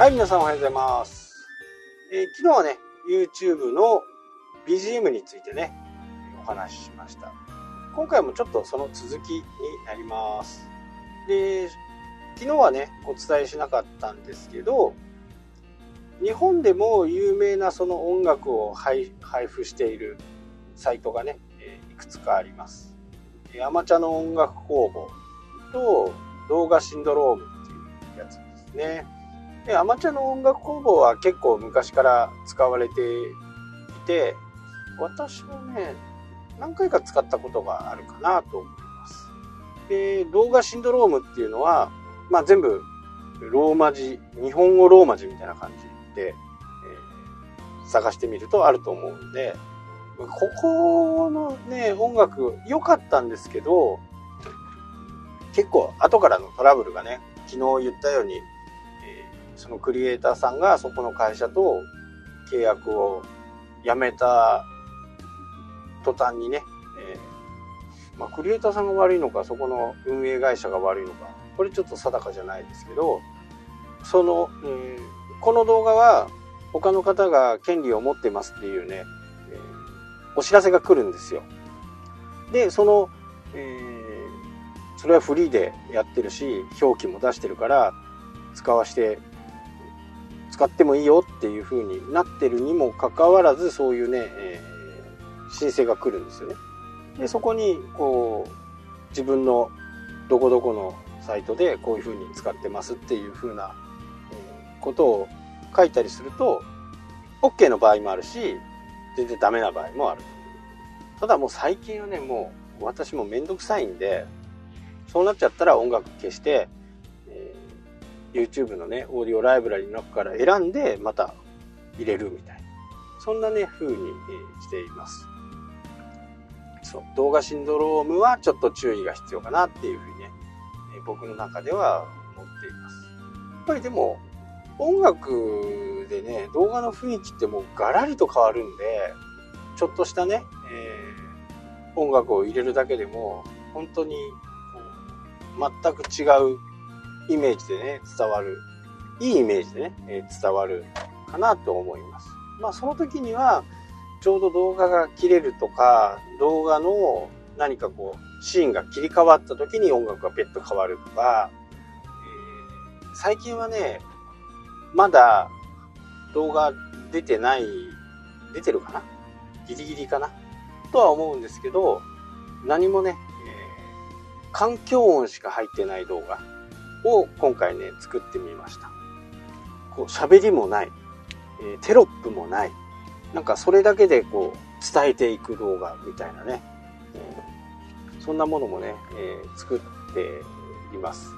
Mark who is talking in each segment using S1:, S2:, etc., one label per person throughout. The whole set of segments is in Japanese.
S1: はい、皆さんおはようございます。えー昨日はね、YouTube の BGM についてね、お話ししました。今回もちょっとその続きになります。で、昨日はね、お伝えしなかったんですけど、日本でも有名なその音楽を配布しているサイトがね、えいくつかあります。えアマチャの音楽工房と動画シンドロームっていうやつですね。でアマチュアの音楽工房は結構昔から使われていて私もね何回か使ったことがあるかなと思います。で動画シンドロームっていうのは、まあ、全部ローマ字日本語ローマ字みたいな感じで、えー探してみるとあると思うんでここのね音楽良かったんですけど結構後からのトラブルがね昨日言ったようにそのクリエイターさんがそこの会社と契約をやめた途端にね、えーまあ、クリエイターさんが悪いのかそこの運営会社が悪いのかこれちょっと定かじゃないですけどその、えーこの動画は他の方が権利を持ってますっていうね、えーお知らせが来るんですよ。でその、えーそれはフリーでやってるし表記も出してるから使わして使ってもいいよっていう風になってるにもかかわらずそういうね、えー申請が来るんですよね。でそこにこう自分のどこどこのサイトでこういう風に使ってますっていう風な、えーことを書いたりすると OK の場合もあるし全然ダメな場合もある。ただもう最近はねもう私もめんどくさいんでそうなっちゃったら音楽消して、YouTube のねオーディオライブラリの中から選んでまた入れるみたいな。そんなね風に、しています。そう。動画シンドロームはちょっと注意が必要かなっていうふうにね、僕の中では思っています。やっぱりでも音楽でね動画の雰囲気ってもうガラリと変わるんでちょっとしたね、えー音楽を入れるだけでも本当にこう全く違うイメージでね伝わる。いいイメージでね、えー伝わるかなと思います。まあその時にはちょうど動画が切れるとか動画の何かこうシーンが切り替わった時に音楽がペッと変わるとか、えー最近はねまだ動画出てない出てるかな？ギリギリかな？とは思うんですけど何もね、えー環境音しか入ってない動画。を今回ね作ってみました。こう喋りもない、えーテロップもない。なんかそれだけでこう伝えていく動画みたいなね、えそんなものもね、えー作っています、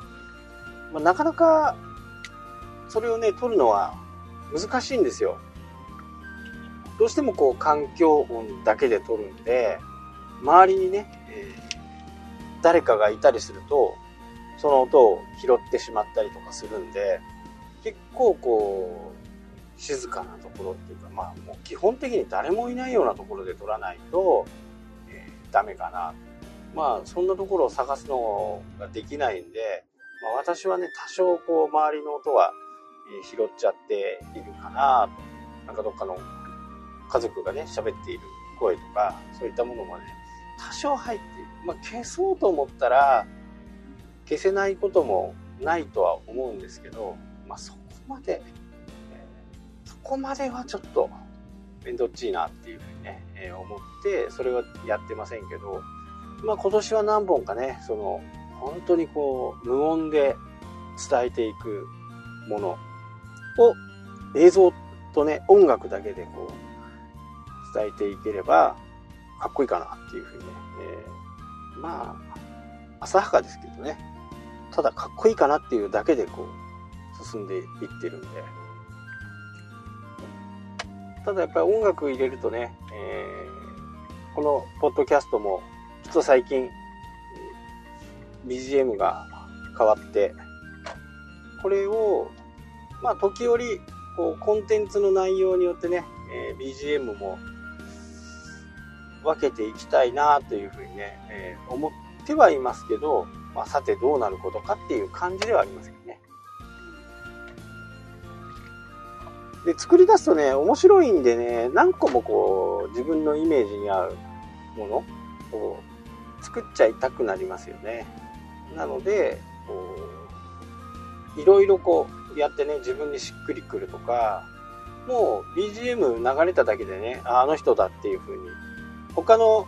S1: まあ、なかなかそれをね撮るのは難しいんですよ。どうしてもこう環境音だけで撮るんで周りにね、えー誰かがいたりするとその音を拾ってしまったりとかするんで結構こう静かなところっていうかまあもう基本的に誰もいないようなところで撮らないと、えーダメかな。まあそんなところを探すのができないんで、まあ、私はね多少こう周りの音は拾っちゃっているかな。となんかどっかの家族がね喋っている声とかそういったものもね多少入っている、まあ、消そうと思ったら消せないこともないとは思うんですけど、まあ、そこまで、えーそこまではちょっと面倒っちいなっていうふうにね、えー思ってそれはやってませんけど、まあ、今年は何本かねその本当にこう無音で伝えていくものを映像とね音楽だけでこう伝えていければかっこいいかなっていうふうにね、えーまあ浅はかですけどね。ただかっこいいかなっていうだけでこう進んでいってるんで。ただやっぱり音楽入れるとね、えーこのポッドキャストもちょっと最近 BGM が変わってこれをまあ時折こうコンテンツの内容によってね、えー BGM も分けていきたいなというふうにね、えー思ってはいますけど、まあ、さてどうなることかっていう感じではありますけどね。で、作り出すとね、面白いんでね、何個もこう、自分のイメージに合うものを作っちゃいたくなりますよね。なので、こう、いろいろこう、やってね、自分にしっくりくるとか、もう BGM 流れただけでね、あの人だっていう風に、他の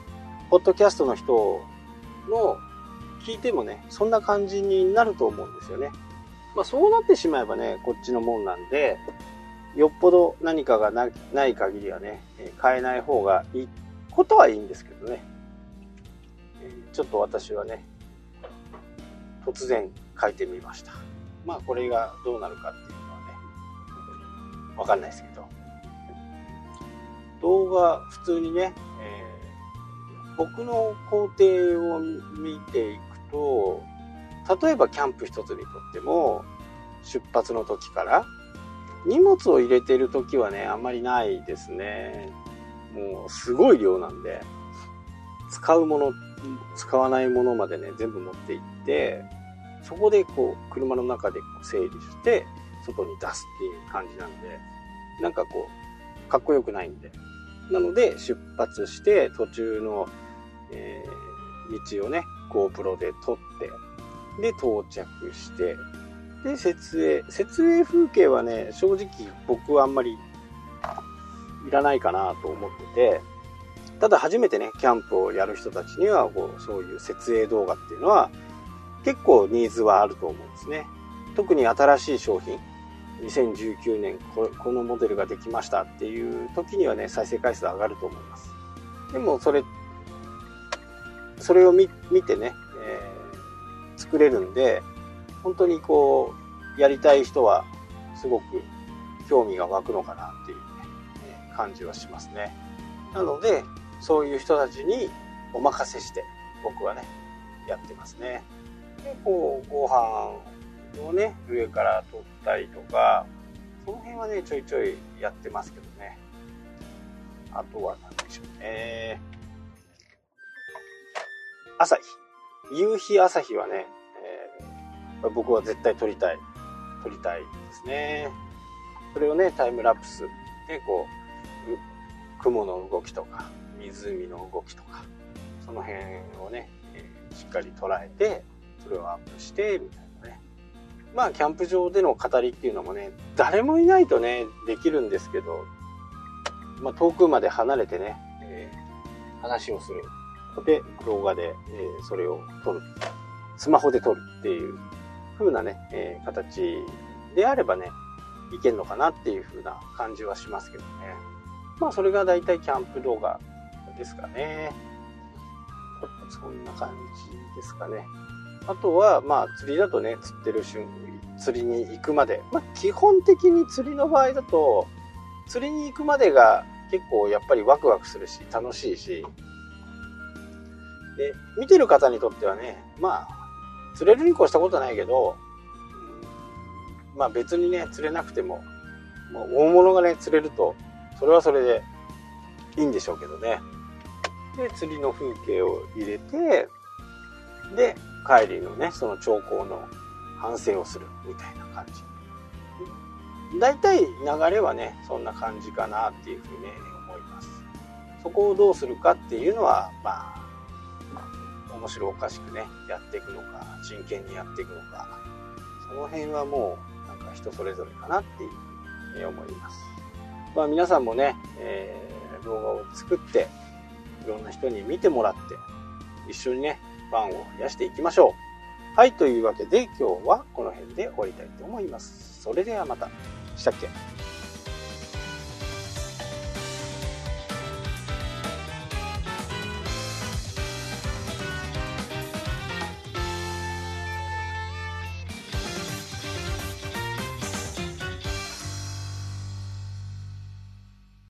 S1: ポッドキャストの人の聞いてもね、そんな感じになると思うんですよね。まあそうなってしまえばね、こっちのもんなんで、よっぽど何かがない限りはね、変えない方がいいことはいいんですけどね。ちょっと私はね、突然書いてみました。まあこれがどうなるかっていうのはね、わかんないですけど。動画普通にね、え、僕の工程を見ていくと、例えばキャンプ一つにとっても、出発の時から荷物を入れてる時はね、あんまりないですね。もうすごい量なんで、使うもの、使わないものまでね、全部持っていって、そこでこう、車の中でこう整理して、外に出すっていう感じなんで、なんかこう、かっこよくないんで。なので、出発して、途中の、えー、道をね、GoPro で撮って、で、到着して、で、設営。設営風景はね、正直僕はあんまりいらないかなと思ってて、ただ初めてね、キャンプをやる人たちには、こう、そういう設営動画っていうのは、結構ニーズはあると思うんですね。特に新しい商品、2019年このモデルができましたっていう時にはね、再生回数上がると思います。でもそれ、それを見てね、えー、作れるんで、本当にこう、やりたい人はすごく興味が湧くのかなっていうね、感じはしますね。なので、そういう人たちにお任せして僕はね、やってますね。で、こう、ご飯をね、上から取ったりとか、その辺はね、ちょいちょいやってますけどね。あとは何でしょうね。朝日。夕日朝日はねえ、僕は絶対撮りたい。撮りたいですね。それをね、タイムラプスでこう、雲の動きとか、湖の動きとか、その辺をね、えー、しっかり捉えて、それをアップして、みたいなね。まあ、キャンプ場での語りっていうのもね、誰もいないとね、できるんですけど、まあ、遠くまで離れてね、えー、話をする。で、動画で、え、それを撮る。スマホで撮るっていう風なね、え、形であればね、いけんのかなっていう風な感じはしますけどね。まあそれが大体キャンプ動画ですかね。そんな感じですかね。あとは、まあ釣りだとね、釣ってる瞬間釣りに行くまで。まあ基本的に釣りの場合だと、釣りに行くまでが結構やっぱりワクワクするし、楽しいし、で、見てる方にとってはね、まあ、釣れるに越したことないけど、うんまあ別にね、釣れなくても、もう大物がね、釣れると、それはそれでいいんでしょうけどね。で、釣りの風景を入れて、で、帰りのね、その兆候の反省をするみたいな感じ。大体流れはね、そんな感じかなっていうふうに、ね、思います。そこをどうするかっていうのは、まあ、面白おかしくね、やっていくのか、真剣にやっていくのか、その辺はもう、なんか人それぞれかなっていうふうに思います。まあ皆さんもね、えー、動画を作って、いろんな人に見てもらって、一緒にね、ファンを増やしていきましょう。はい、というわけで今日はこの辺で終わりたいと思います。それではまた。したっけ？